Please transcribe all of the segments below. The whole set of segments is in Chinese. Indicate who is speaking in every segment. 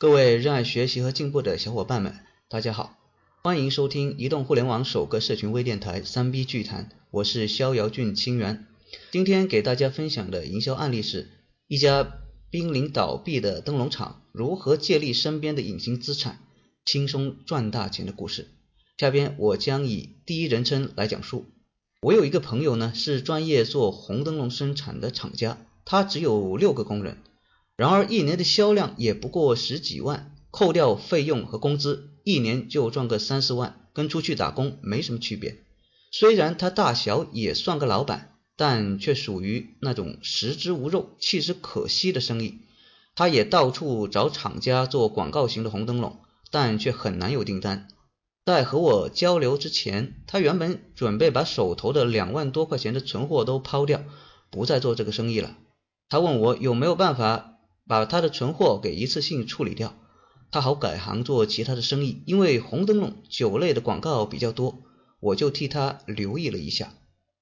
Speaker 1: 各位热爱学习和进步的小伙伴们，大家好，欢迎收听移动互联网首个社群微电台三 B 剧谈，我是逍遥郡清源。今天给大家分享的营销案例是一家濒临倒闭的灯笼厂如何借力身边的隐形资产，轻松赚大钱的故事。下边我将以第一人称来讲述。我有一个朋友呢，是专业做红灯笼生产的厂家，他只有六个工人。然而一年的销量也不过十几万，扣掉费用和工资，一年就赚个三四万，跟出去打工没什么区别。虽然他大小也算个老板，但却属于那种食之无肉，弃之可惜的生意。他也到处找厂家做广告型的红灯笼，但却很难有订单。在和我交流之前，他原本准备把手头的两万多块钱的存货都抛掉，不再做这个生意了。他问我有没有办法。把他的存货给一次性处理掉，他好改行做其他的生意。因为红灯笼酒类的广告比较多，我就替他留意了一下。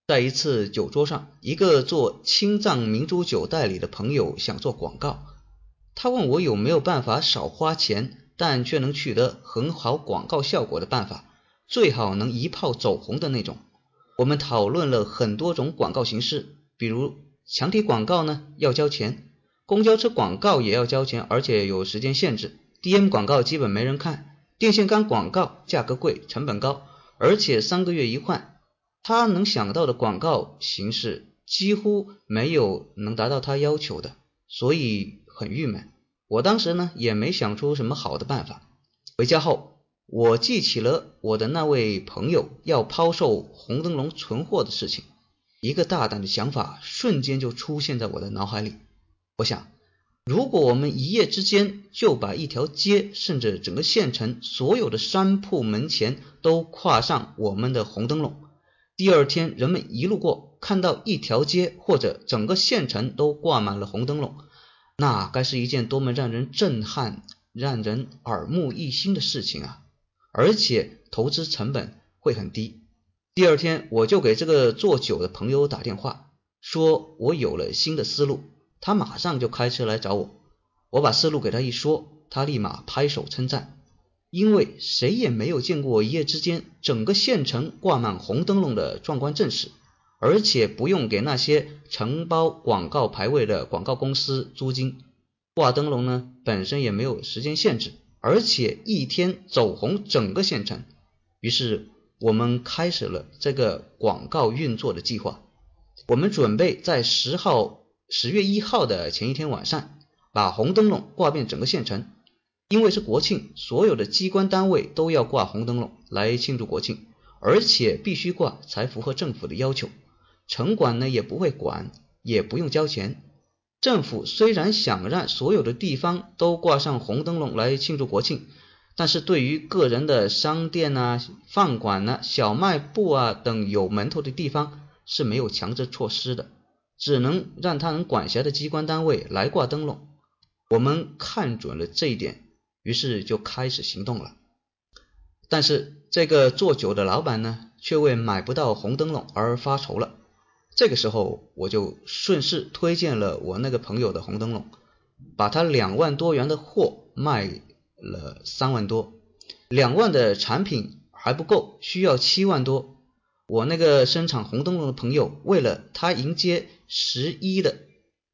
Speaker 1: 在一次酒桌上，一个做青藏明珠酒代理的朋友想做广告，他问我有没有办法少花钱，但却能取得很好广告效果的办法，最好能一炮走红的那种。我们讨论了很多种广告形式，比如墙体广告呢，要交钱。公交车广告也要交钱，而且有时间限制。DM 广告基本没人看，电线杆广告价格贵，成本高，而且三个月一换。他能想到的广告形式几乎没有能达到他要求的，所以很郁闷。我当时呢也没想出什么好的办法。回家后，我记起了我的那位朋友要抛售红灯笼存货的事情，一个大胆的想法瞬间就出现在我的脑海里。我想，如果我们一夜之间就把一条街，甚至整个县城所有的商铺门前都挂上我们的红灯笼，第二天人们一路过，看到一条街或者整个县城都挂满了红灯笼，那该是一件多么让人震撼、让人耳目一新的事情啊！而且投资成本会很低。第二天，我就给这个做酒的朋友打电话，说我有了新的思路。他马上就开车来找我，我把思路给他一说，他立马拍手称赞，因为谁也没有见过一夜之间整个县城挂满红灯笼的壮观阵势，而且不用给那些承包广告牌位的广告公司租金，挂灯笼呢本身也没有时间限制，而且一天走红整个县城，于是我们开始了这个广告运作的计划，我们准备在十号。十月一号的前一天晚上，把红灯笼挂遍整个县城。因为是国庆，所有的机关单位都要挂红灯笼来庆祝国庆，而且必须挂才符合政府的要求。城管呢也不会管，也不用交钱。政府虽然想让所有的地方都挂上红灯笼来庆祝国庆，但是对于个人的商店啊、饭馆啊、小卖部啊等有门头的地方是没有强制措施的。只能让他能管辖的机关单位来挂灯笼。我们看准了这一点，于是就开始行动了。但是这个做酒的老板呢，却为买不到红灯笼而发愁了。这个时候，我就顺势推荐了我那个朋友的红灯笼，把他两万多元的货卖了三万多，两万的产品还不够，需要七万多。我那个生产红灯笼的朋友，为了他迎接十一的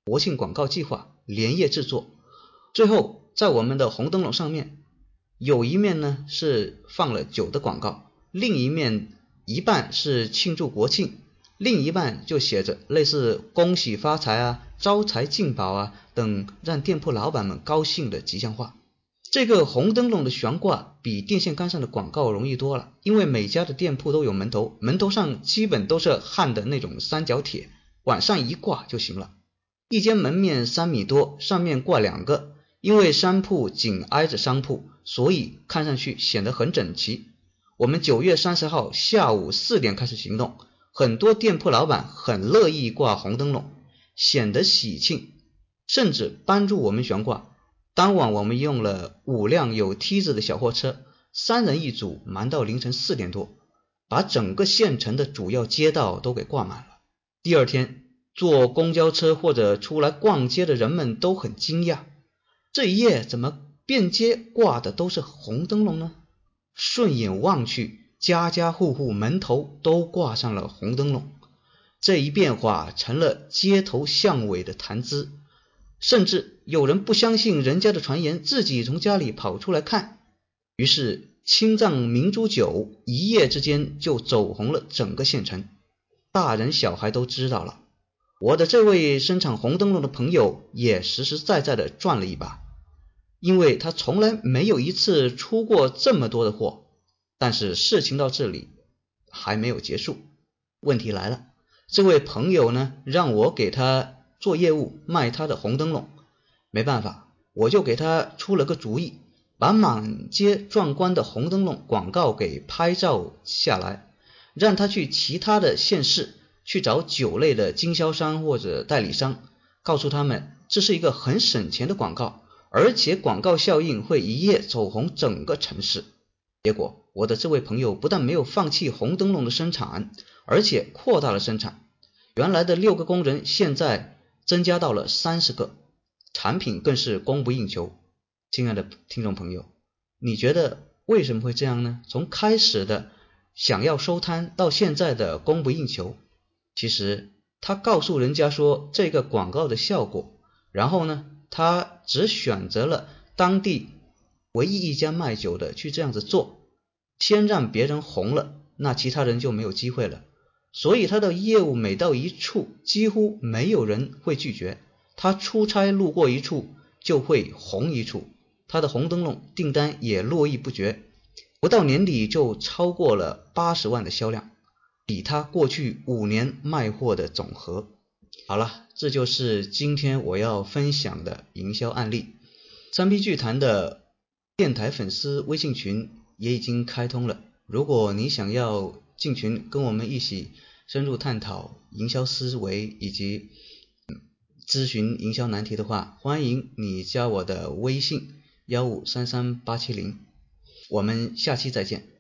Speaker 1: 国庆广告计划，连夜制作。最后，在我们的红灯笼上面，有一面呢是放了酒的广告，另一面一半是庆祝国庆，另一半就写着类似“恭喜发财啊，招财进宝啊”等让店铺老板们高兴的吉祥话。这个红灯笼的悬挂比电线杆上的广告容易多了，因为每家的店铺都有门头，门头上基本都是焊的那种三角铁，往上一挂就行了。一间门面三米多，上面挂两个，因为商铺紧挨着商铺，所以看上去显得很整齐。我们九月三十号下午四点开始行动，很多店铺老板很乐意挂红灯笼，显得喜庆，甚至帮助我们悬挂。当晚我们用了五辆有梯子的小货车，三人一组，忙到凌晨四点多，把整个县城的主要街道都给挂满了。第二天坐公交车或者出来逛街的人们都很惊讶，这一夜怎么遍街挂的都是红灯笼呢？顺眼望去，家家户户门头都挂上了红灯笼。这一变化成了街头巷尾的谈资，甚至有人不相信人家的传言，自己从家里跑出来看。于是青藏明珠酒一夜之间就走红了整个县城，大人小孩都知道了。我的这位生产红灯笼的朋友也实实在在的赚了一把，因为他从来没有一次出过这么多的货。但是事情到这里还没有结束，问题来了。这位朋友呢，让我给他做业务卖他的红灯笼，没办法，我就给他出了个主意，把满街壮观的红灯笼广告给拍照下来，让他去其他的县市去找酒类的经销商或者代理商，告诉他们这是一个很省钱的广告，而且广告效应会一夜走红整个城市。结果，我的这位朋友不但没有放弃红灯笼的生产，而且扩大了生产。原来的六个工人，现在增加到了三十个，产品更是供不应求。亲爱的听众朋友，你觉得为什么会这样呢？从开始的想要收摊，到现在的供不应求，其实他告诉人家说这个广告的效果，然后呢，他只选择了当地唯一一家卖酒的去这样子做，先让别人红了，那其他人就没有机会了。所以他的业务每到一处，几乎没有人会拒绝。他出差路过一处，就会红一处。他的红灯笼订单也络绎不绝，不到年底就超过了八十万的销量，比他过去五年卖货的总和。好了，这就是今天我要分享的营销案例。三 P 剧谈的电台粉丝微信群也已经开通了，如果你想要。进群跟我们一起深入探讨营销思维以及咨询营销难题的话，欢迎你加我的微信幺五三三八七零，我们下期再见。